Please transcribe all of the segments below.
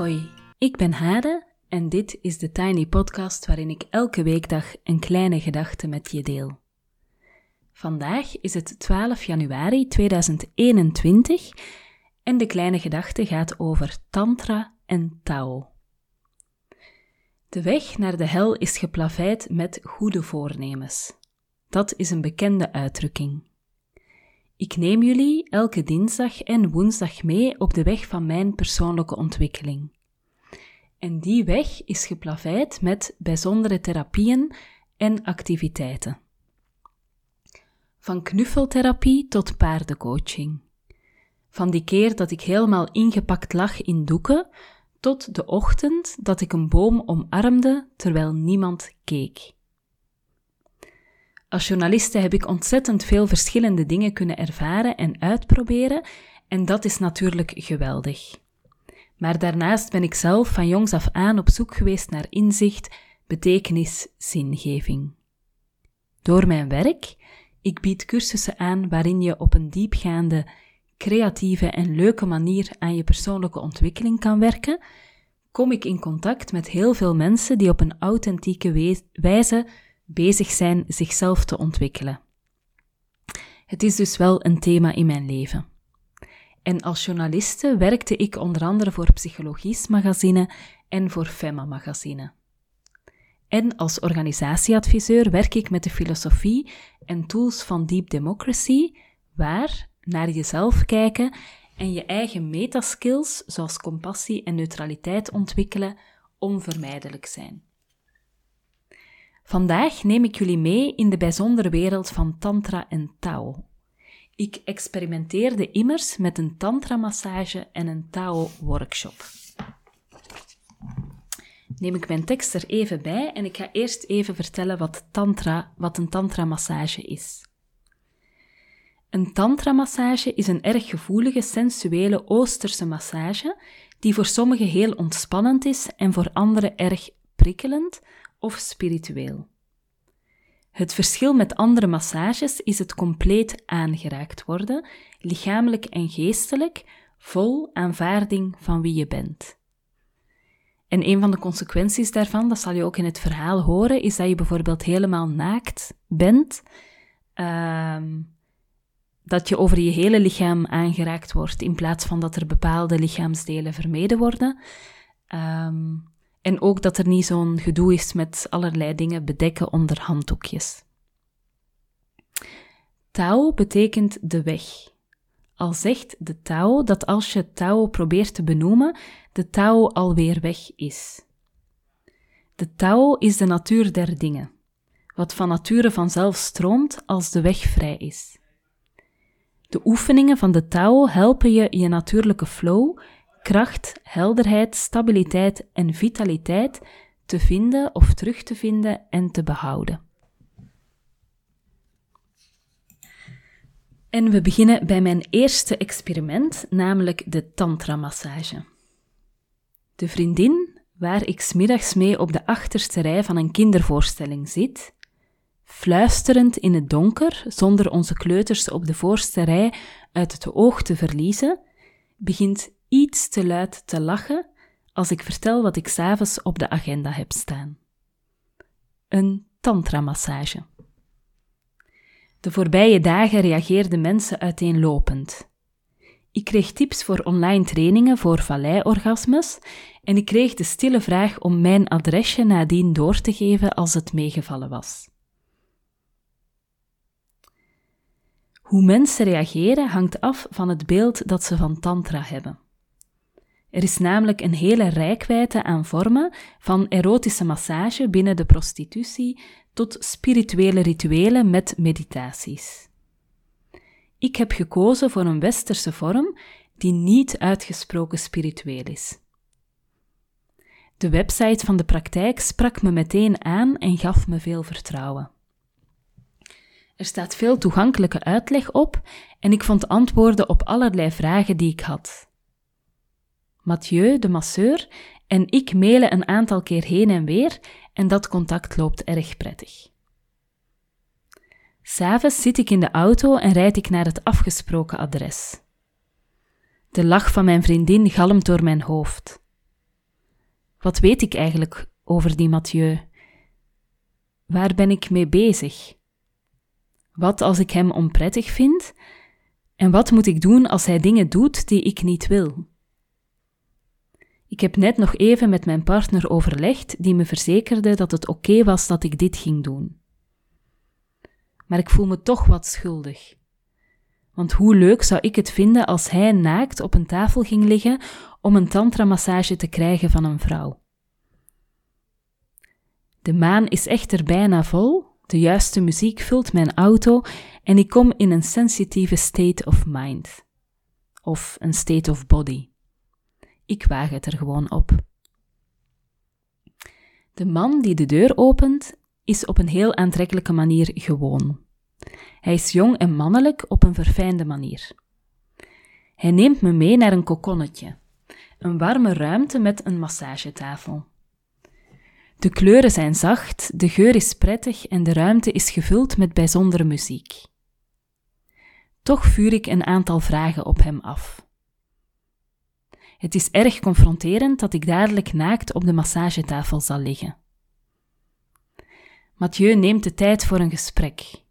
Hoi, ik ben Hade en dit is de Tiny Podcast waarin ik elke weekdag een kleine gedachte met je deel. Vandaag is het 12 januari 2021 en de kleine gedachte gaat over Tantra en Tao. De weg naar de hel is geplaveid met goede voornemens. Dat is een bekende uitdrukking. Ik neem jullie elke dinsdag en woensdag mee op de weg van mijn persoonlijke ontwikkeling. En die weg is geplaveid met bijzondere therapieën en activiteiten. Van knuffeltherapie tot paardencoaching. Van die keer dat ik helemaal ingepakt lag in doeken, tot de ochtend dat ik een boom omarmde terwijl niemand keek. Als journaliste heb ik ontzettend veel verschillende dingen kunnen ervaren en uitproberen, en dat is natuurlijk geweldig. Maar daarnaast ben ik zelf van jongs af aan op zoek geweest naar inzicht, betekenis, zingeving. Door mijn werk, ik bied cursussen aan waarin je op een diepgaande, creatieve en leuke manier aan je persoonlijke ontwikkeling kan werken, kom ik in contact met heel veel mensen die op een authentieke wijze bezig zijn zichzelf te ontwikkelen. Het is dus wel een thema in mijn leven. En als journaliste werkte ik onder andere voor Psychologies Magazine en voor Femma Magazine. En als organisatieadviseur werk ik met de filosofie en tools van Deep Democracy, waar naar jezelf kijken en je eigen metaskills, zoals compassie en neutraliteit ontwikkelen, onvermijdelijk zijn. Vandaag neem ik jullie mee in de bijzondere wereld van Tantra en Tao. Ik experimenteerde immers met een Tantra-massage en een Tao-workshop. Neem ik mijn tekst er even bij en ik ga eerst even vertellen wat, tantra, wat een Tantra-massage is. Een Tantra-massage is een erg gevoelige, sensuele Oosterse massage die voor sommigen heel ontspannend is en voor anderen erg prikkelend of spiritueel. Het verschil met andere massages is het compleet aangeraakt worden, lichamelijk en geestelijk, vol aanvaarding van wie je bent. En een van de consequenties daarvan, dat zal je ook in het verhaal horen, is dat je bijvoorbeeld helemaal naakt bent, ehm, dat je over je hele lichaam aangeraakt wordt in plaats van dat er bepaalde lichaamsdelen vermeden worden. Um, en ook dat er niet zo'n gedoe is met allerlei dingen bedekken onder handdoekjes. Tao betekent de weg. Al zegt de Tao dat als je Tao probeert te benoemen, de Tao alweer weg is. De Tao is de natuur der dingen, wat van nature vanzelf stroomt als de weg vrij is. De oefeningen van de Tao helpen je je natuurlijke flow kracht, helderheid, stabiliteit en vitaliteit te vinden of terug te vinden en te behouden. En we beginnen bij mijn eerste experiment, namelijk de tantra-massage. De vriendin waar ik smiddags mee op de achterste rij van een kindervoorstelling zit, fluisterend in het donker, zonder onze kleuters op de voorste rij uit het oog te verliezen, begint iets te luid te lachen als ik vertel wat ik s'avonds op de agenda heb staan. Een tantra-massage. De voorbije dagen reageerden mensen uiteenlopend. Ik kreeg tips voor online trainingen voor valleiorgasmes en ik kreeg de stille vraag om mijn adresje nadien door te geven als het meegevallen was. Hoe mensen reageren hangt af van het beeld dat ze van Tantra hebben. Er is namelijk een hele rijkwijde aan vormen, van erotische massage binnen de prostitutie tot spirituele rituelen met meditaties. Ik heb gekozen voor een westerse vorm die niet uitgesproken spiritueel is. De website van de praktijk sprak me meteen aan en gaf me veel vertrouwen. Er staat veel toegankelijke uitleg op en ik vond antwoorden op allerlei vragen die ik had. Mathieu, de masseur, en ik mailen een aantal keer heen en weer en dat contact loopt erg prettig. S'avonds zit ik in de auto en rijd ik naar het afgesproken adres. De lach van mijn vriendin galmt door mijn hoofd. Wat weet ik eigenlijk over die Mathieu? Waar ben ik mee bezig? Wat als ik hem onprettig vind? En wat moet ik doen als hij dingen doet die ik niet wil? Ik heb net nog even met mijn partner overlegd, die me verzekerde dat het oké was dat ik dit ging doen. Maar ik voel me toch wat schuldig. Want hoe leuk zou ik het vinden als hij naakt op een tafel ging liggen om een tantra-massage te krijgen van een vrouw? De maan is echter bijna vol, de juiste muziek vult mijn auto en ik kom in een sensitieve state of mind. Of een state of body. Ik waag het er gewoon op. De man die de deur opent, is op een heel aantrekkelijke manier gewoon. Hij is jong en mannelijk op een verfijnde manier. Hij neemt me mee naar een kokonnetje, een warme ruimte met een massagetafel. De kleuren zijn zacht, de geur is prettig en de ruimte is gevuld met bijzondere muziek. Toch vuur ik een aantal vragen op hem af. Het is erg confronterend dat ik dadelijk naakt op de massagetafel zal liggen. Mathieu neemt de tijd voor een gesprek.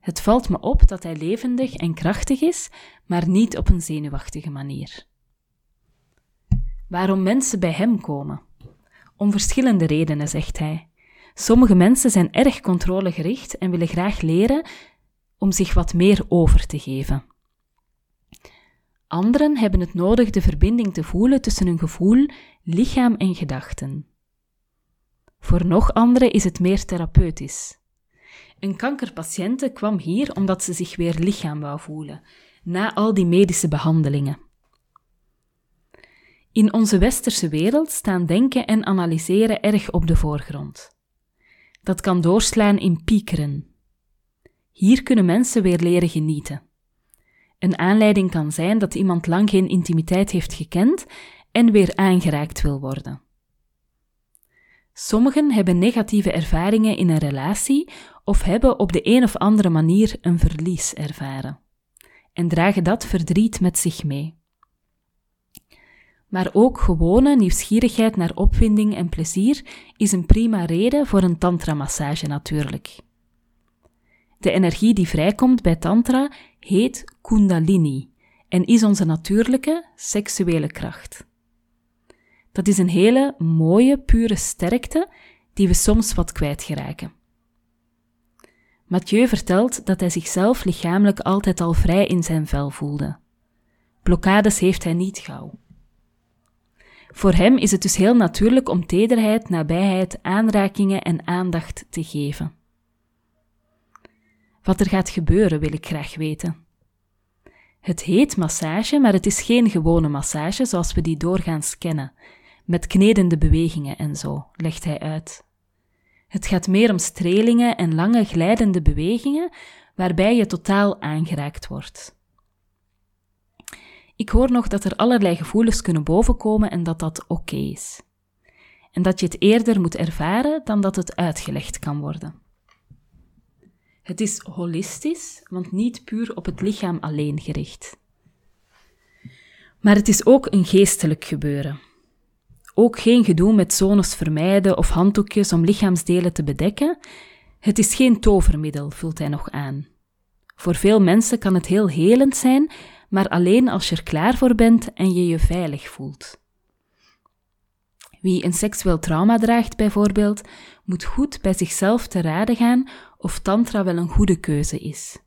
Het valt me op dat hij levendig en krachtig is, maar niet op een zenuwachtige manier. Waarom mensen bij hem komen? Om verschillende redenen, zegt hij. Sommige mensen zijn erg controlegericht en willen graag leren om zich wat meer over te geven. Anderen hebben het nodig de verbinding te voelen tussen hun gevoel, lichaam en gedachten. Voor nog anderen is het meer therapeutisch. Een kankerpatiënte kwam hier omdat ze zich weer lichaam wou voelen, na al die medische behandelingen. In onze westerse wereld staan denken en analyseren erg op de voorgrond. Dat kan doorslaan in piekeren. Hier kunnen mensen weer leren genieten. Een aanleiding kan zijn dat iemand lang geen intimiteit heeft gekend en weer aangeraakt wil worden. Sommigen hebben negatieve ervaringen in een relatie of hebben op de een of andere manier een verlies ervaren en dragen dat verdriet met zich mee. Maar ook gewone nieuwsgierigheid naar opwinding en plezier is een prima reden voor een tantra-massage natuurlijk. De energie die vrijkomt bij tantra heet kundalini en is onze natuurlijke seksuele kracht. Dat is een hele mooie, pure sterkte die we soms wat kwijtgeraken. Mathieu vertelt dat hij zichzelf lichamelijk altijd al vrij in zijn vel voelde. Blokkades heeft hij niet gauw. Voor hem is het dus heel natuurlijk om tederheid, nabijheid, aanrakingen en aandacht te geven. Wat er gaat gebeuren wil ik graag weten. Het heet massage, maar het is geen gewone massage zoals we die doorgaans kennen, met knedende bewegingen en zo, legt hij uit. Het gaat meer om strelingen en lange glijdende bewegingen waarbij je totaal aangeraakt wordt. Ik hoor nog dat er allerlei gevoelens kunnen bovenkomen en dat dat oké is. En dat je het eerder moet ervaren dan dat het uitgelegd kan worden. Het is holistisch, want niet puur op het lichaam alleen gericht. Maar het is ook een geestelijk gebeuren. Ook geen gedoe met zones vermijden of handdoekjes om lichaamsdelen te bedekken. Het is geen tovermiddel, vult hij nog aan. Voor veel mensen kan het heel helend zijn, maar alleen als je er klaar voor bent en je je veilig voelt. Wie een seksueel trauma draagt, bijvoorbeeld, moet goed bij zichzelf te raden gaan of Tantra wel een goede keuze is.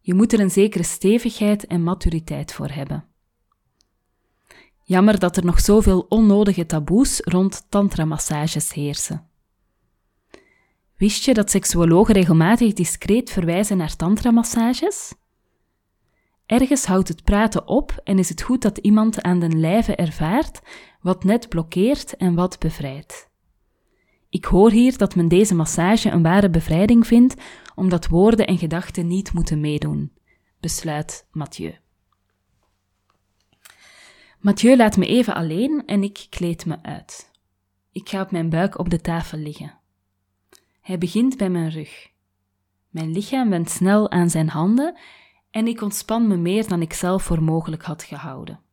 Je moet er een zekere stevigheid en maturiteit voor hebben. Jammer dat er nog zoveel onnodige taboes rond tantra-massages heersen. Wist je dat seksuologen regelmatig discreet verwijzen naar tantra-massages? Ergens houdt het praten op en is het goed dat iemand aan den lijve ervaart wat net blokkeert en wat bevrijdt. Ik hoor hier dat men deze massage een ware bevrijding vindt, omdat woorden en gedachten niet moeten meedoen, besluit Mathieu. Mathieu laat me even alleen en ik kleed me uit. Ik ga op mijn buik op de tafel liggen. Hij begint bij mijn rug. Mijn lichaam wendt snel aan zijn handen en ik ontspan me meer dan ik zelf voor mogelijk had gehouden.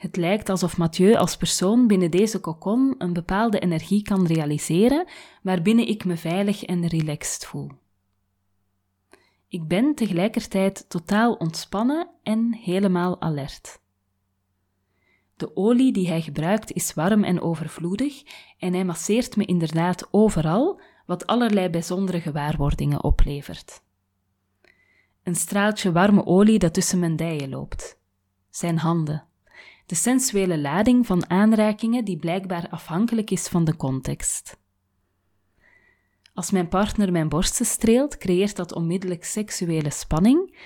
Het lijkt alsof Mathieu als persoon binnen deze kokon een bepaalde energie kan realiseren, waarbinnen ik me veilig en relaxed voel. Ik ben tegelijkertijd totaal ontspannen en helemaal alert. De olie die hij gebruikt is warm en overvloedig en hij masseert me inderdaad overal, wat allerlei bijzondere gewaarwordingen oplevert. Een straaltje warme olie dat tussen mijn dijen loopt. Zijn handen. De sensuele lading van aanrakingen die blijkbaar afhankelijk is van de context. Als mijn partner mijn borsten streelt, creëert dat onmiddellijk seksuele spanning,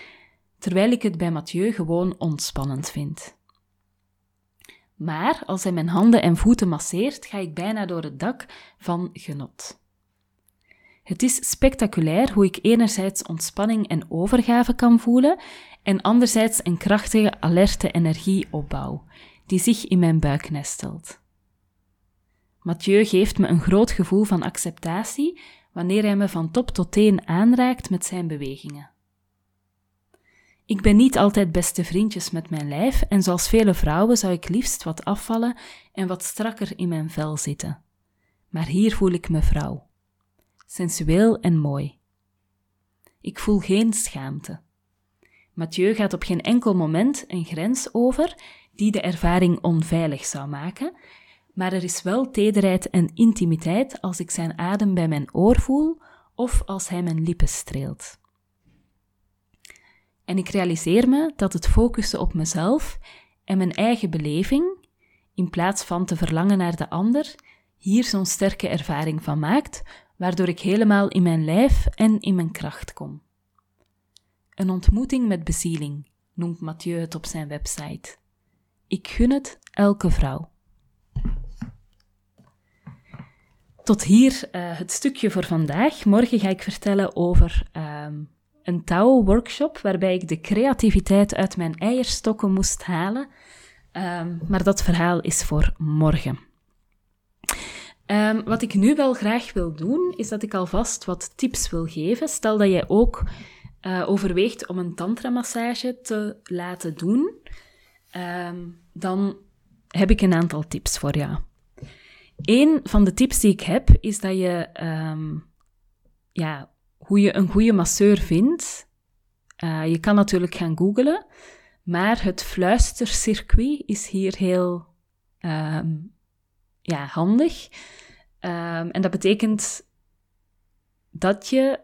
terwijl ik het bij Mathieu gewoon ontspannend vind. Maar als hij mijn handen en voeten masseert, ga ik bijna door het dak van genot. Het is spectaculair hoe ik enerzijds ontspanning en overgave kan voelen en anderzijds een krachtige, alerte energie opbouw, die zich in mijn buik nestelt. Mathieu geeft me een groot gevoel van acceptatie wanneer hij me van top tot teen aanraakt met zijn bewegingen. Ik ben niet altijd beste vriendjes met mijn lijf en zoals vele vrouwen zou ik liefst wat afvallen en wat strakker in mijn vel zitten. Maar hier voel ik me vrouw. Sensueel en mooi. Ik voel geen schaamte. Mathieu gaat op geen enkel moment een grens over die de ervaring onveilig zou maken, maar er is wel tederheid en intimiteit als ik zijn adem bij mijn oor voel of als hij mijn lippen streelt. En ik realiseer me dat het focussen op mezelf en mijn eigen beleving, in plaats van te verlangen naar de ander, hier zo'n sterke ervaring van maakt, waardoor ik helemaal in mijn lijf en in mijn kracht kom. Een ontmoeting met bezieling, noemt Mathieu het op zijn website. Ik gun het elke vrouw. Tot hier uh, het stukje voor vandaag. Morgen ga ik vertellen over uh, een touwworkshop waarbij ik de creativiteit uit mijn eierstokken moest halen. Um, maar dat verhaal is voor morgen. Um, wat ik nu wel graag wil doen, is dat ik alvast wat tips wil geven. Stel dat jij ook uh, overweegt om een tantra-massage te laten doen, um, dan heb ik een aantal tips voor jou. Een van de tips die ik heb, is dat je, um, ja, hoe je een goede masseur vindt. Uh, je kan natuurlijk gaan googlen, maar het fluistercircuit is hier heel ja, handig. Um, en dat betekent dat je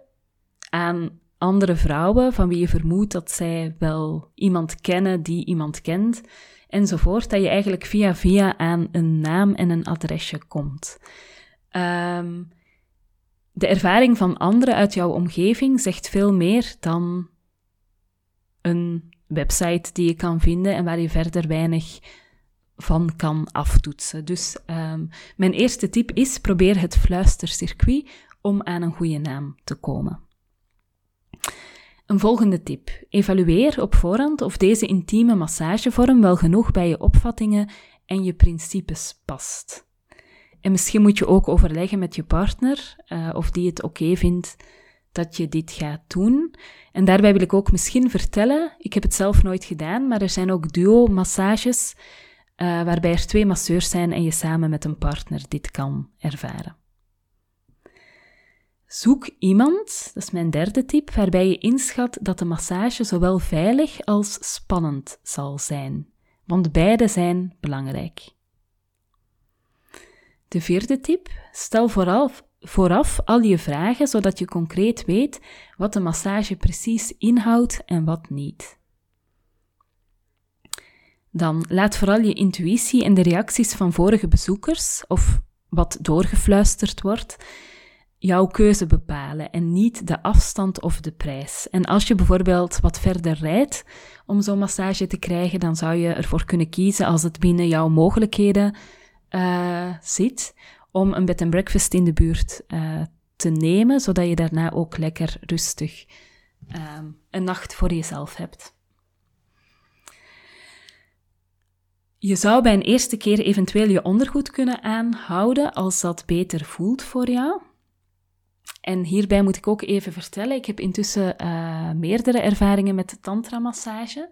aan andere vrouwen van wie je vermoedt dat zij wel iemand kennen die iemand kent, enzovoort, dat je eigenlijk via via aan een naam en een adresje komt. Um, de ervaring van anderen uit jouw omgeving zegt veel meer dan een website die je kan vinden en waar je verder weinig van kan aftoetsen. Dus um, mijn eerste tip is: probeer het fluistercircuit om aan een goede naam te komen. Een volgende tip. Evalueer op voorhand of deze intieme massagevorm wel genoeg bij je opvattingen en je principes past. En misschien moet je ook overleggen met je partner uh, of die het oké vindt dat je dit gaat doen. En daarbij wil ik ook misschien vertellen, ik heb het zelf nooit gedaan, maar er zijn ook duo-massages uh, waarbij er twee masseurs zijn en je samen met een partner dit kan ervaren. Zoek iemand, dat is mijn derde tip, waarbij je inschat dat de massage zowel veilig als spannend zal zijn, want beide zijn belangrijk. De vierde tip, stel vooraf, vooraf al je vragen zodat je concreet weet wat de massage precies inhoudt en wat niet. Dan laat vooral je intuïtie en de reacties van vorige bezoekers, of wat doorgefluisterd wordt, jouw keuze bepalen en niet de afstand of de prijs. En als je bijvoorbeeld wat verder rijdt om zo'n massage te krijgen, dan zou je ervoor kunnen kiezen als het binnen jouw mogelijkheden uh, zit, om een bed and breakfast in de buurt uh, te nemen, zodat je daarna ook lekker rustig um, een nacht voor jezelf hebt. Je zou bij een eerste keer eventueel je ondergoed kunnen aanhouden als dat beter voelt voor jou. En hierbij moet ik ook even vertellen, ik heb intussen uh, meerdere ervaringen met de tantra-massage.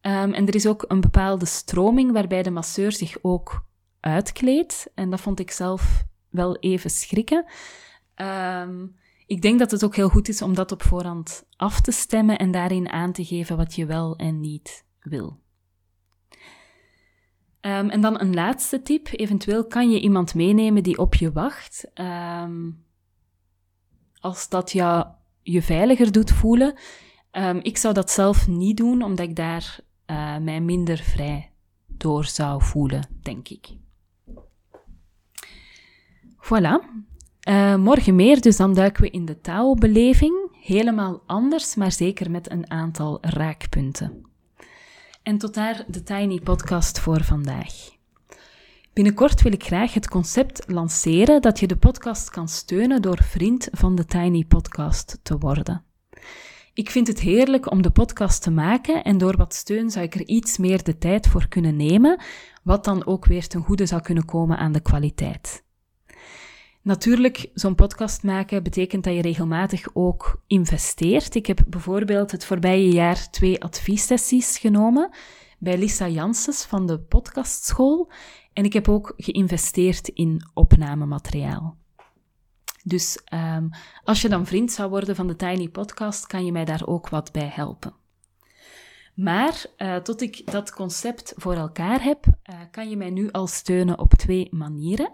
Ehm, en er is ook een bepaalde stroming waarbij de masseur zich ook uitkleedt. En dat vond ik zelf wel even schrikken. Ehm, ik denk dat het ook heel goed is om dat op voorhand af te stemmen en daarin aan te geven wat je wel en niet wil. Ehm, en dan een laatste tip. Eventueel kan je iemand meenemen die op je wacht. Um, als dat je, je veiliger doet voelen. Um, ik zou dat zelf niet doen, omdat ik daar uh, mij minder vrij door zou voelen, denk ik. Voilà. Uh, morgen meer, dus dan duiken we in de taalbeleving. Helemaal anders, maar zeker met een aantal raakpunten. En tot daar de Tiny Podcast voor vandaag. Binnenkort wil ik graag het concept lanceren dat je de podcast kan steunen door vriend van de Tiny Podcast te worden. Ik vind het heerlijk om de podcast te maken en door wat steun zou ik er iets meer de tijd voor kunnen nemen, wat dan ook weer ten goede zou kunnen komen aan de kwaliteit. Natuurlijk, zo'n podcast maken betekent dat je regelmatig ook investeert. Ik heb bijvoorbeeld het voorbije jaar twee adviessessies genomen bij Lisa Janssens van de podcastschool en ik heb ook geïnvesteerd in opnamemateriaal. Dus um, als je dan vriend zou worden van de Tiny Podcast, kan je mij daar ook wat bij helpen. Maar uh, tot ik dat concept voor elkaar heb, uh, kan je mij nu al steunen op twee manieren.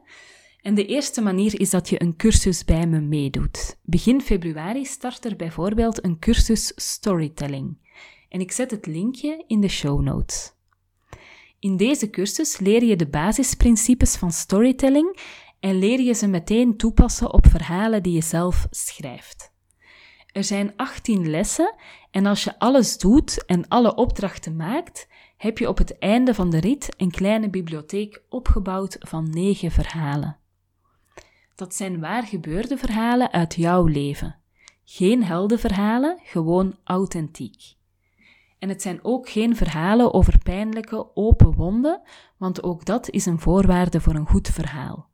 En de eerste manier is dat je een cursus bij me meedoet. Begin februari start er bijvoorbeeld een cursus storytelling. En ik zet het linkje in de show notes. In deze cursus leer je de basisprincipes van storytelling en leer je ze meteen toepassen op verhalen die je zelf schrijft. Er zijn 18 lessen en als je alles doet en alle opdrachten maakt, heb je op het einde van de rit een kleine bibliotheek opgebouwd van 9 verhalen. Dat zijn waar gebeurde verhalen uit jouw leven. Geen heldenverhalen, gewoon authentiek. En het zijn ook geen verhalen over pijnlijke, open wonden, want ook dat is een voorwaarde voor een goed verhaal.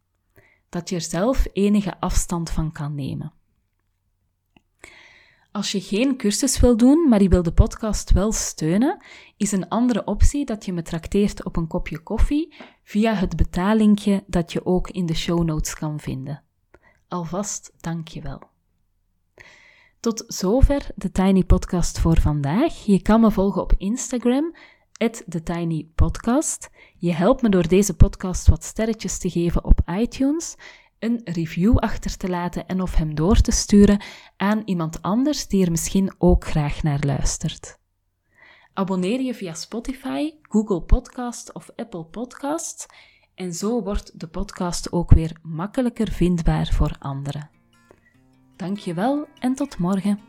Dat je er zelf enige afstand van kan nemen. Als je geen cursus wil doen, maar je wil de podcast wel steunen, is een andere optie dat je me trakteert op een kopje koffie via het betaallinkje dat je ook in de show notes kan vinden. Alvast dank je wel. Tot zover de Tiny Podcast voor vandaag. Je kan me volgen op Instagram, TheTinyPodcast. Je helpt me door deze podcast wat sterretjes te geven op iTunes, een review achter te laten en of hem door te sturen aan iemand anders die er misschien ook graag naar luistert. Abonneer je via Spotify, Google Podcast of Apple Podcasts en zo wordt de podcast ook weer makkelijker vindbaar voor anderen. Dankjewel en tot morgen.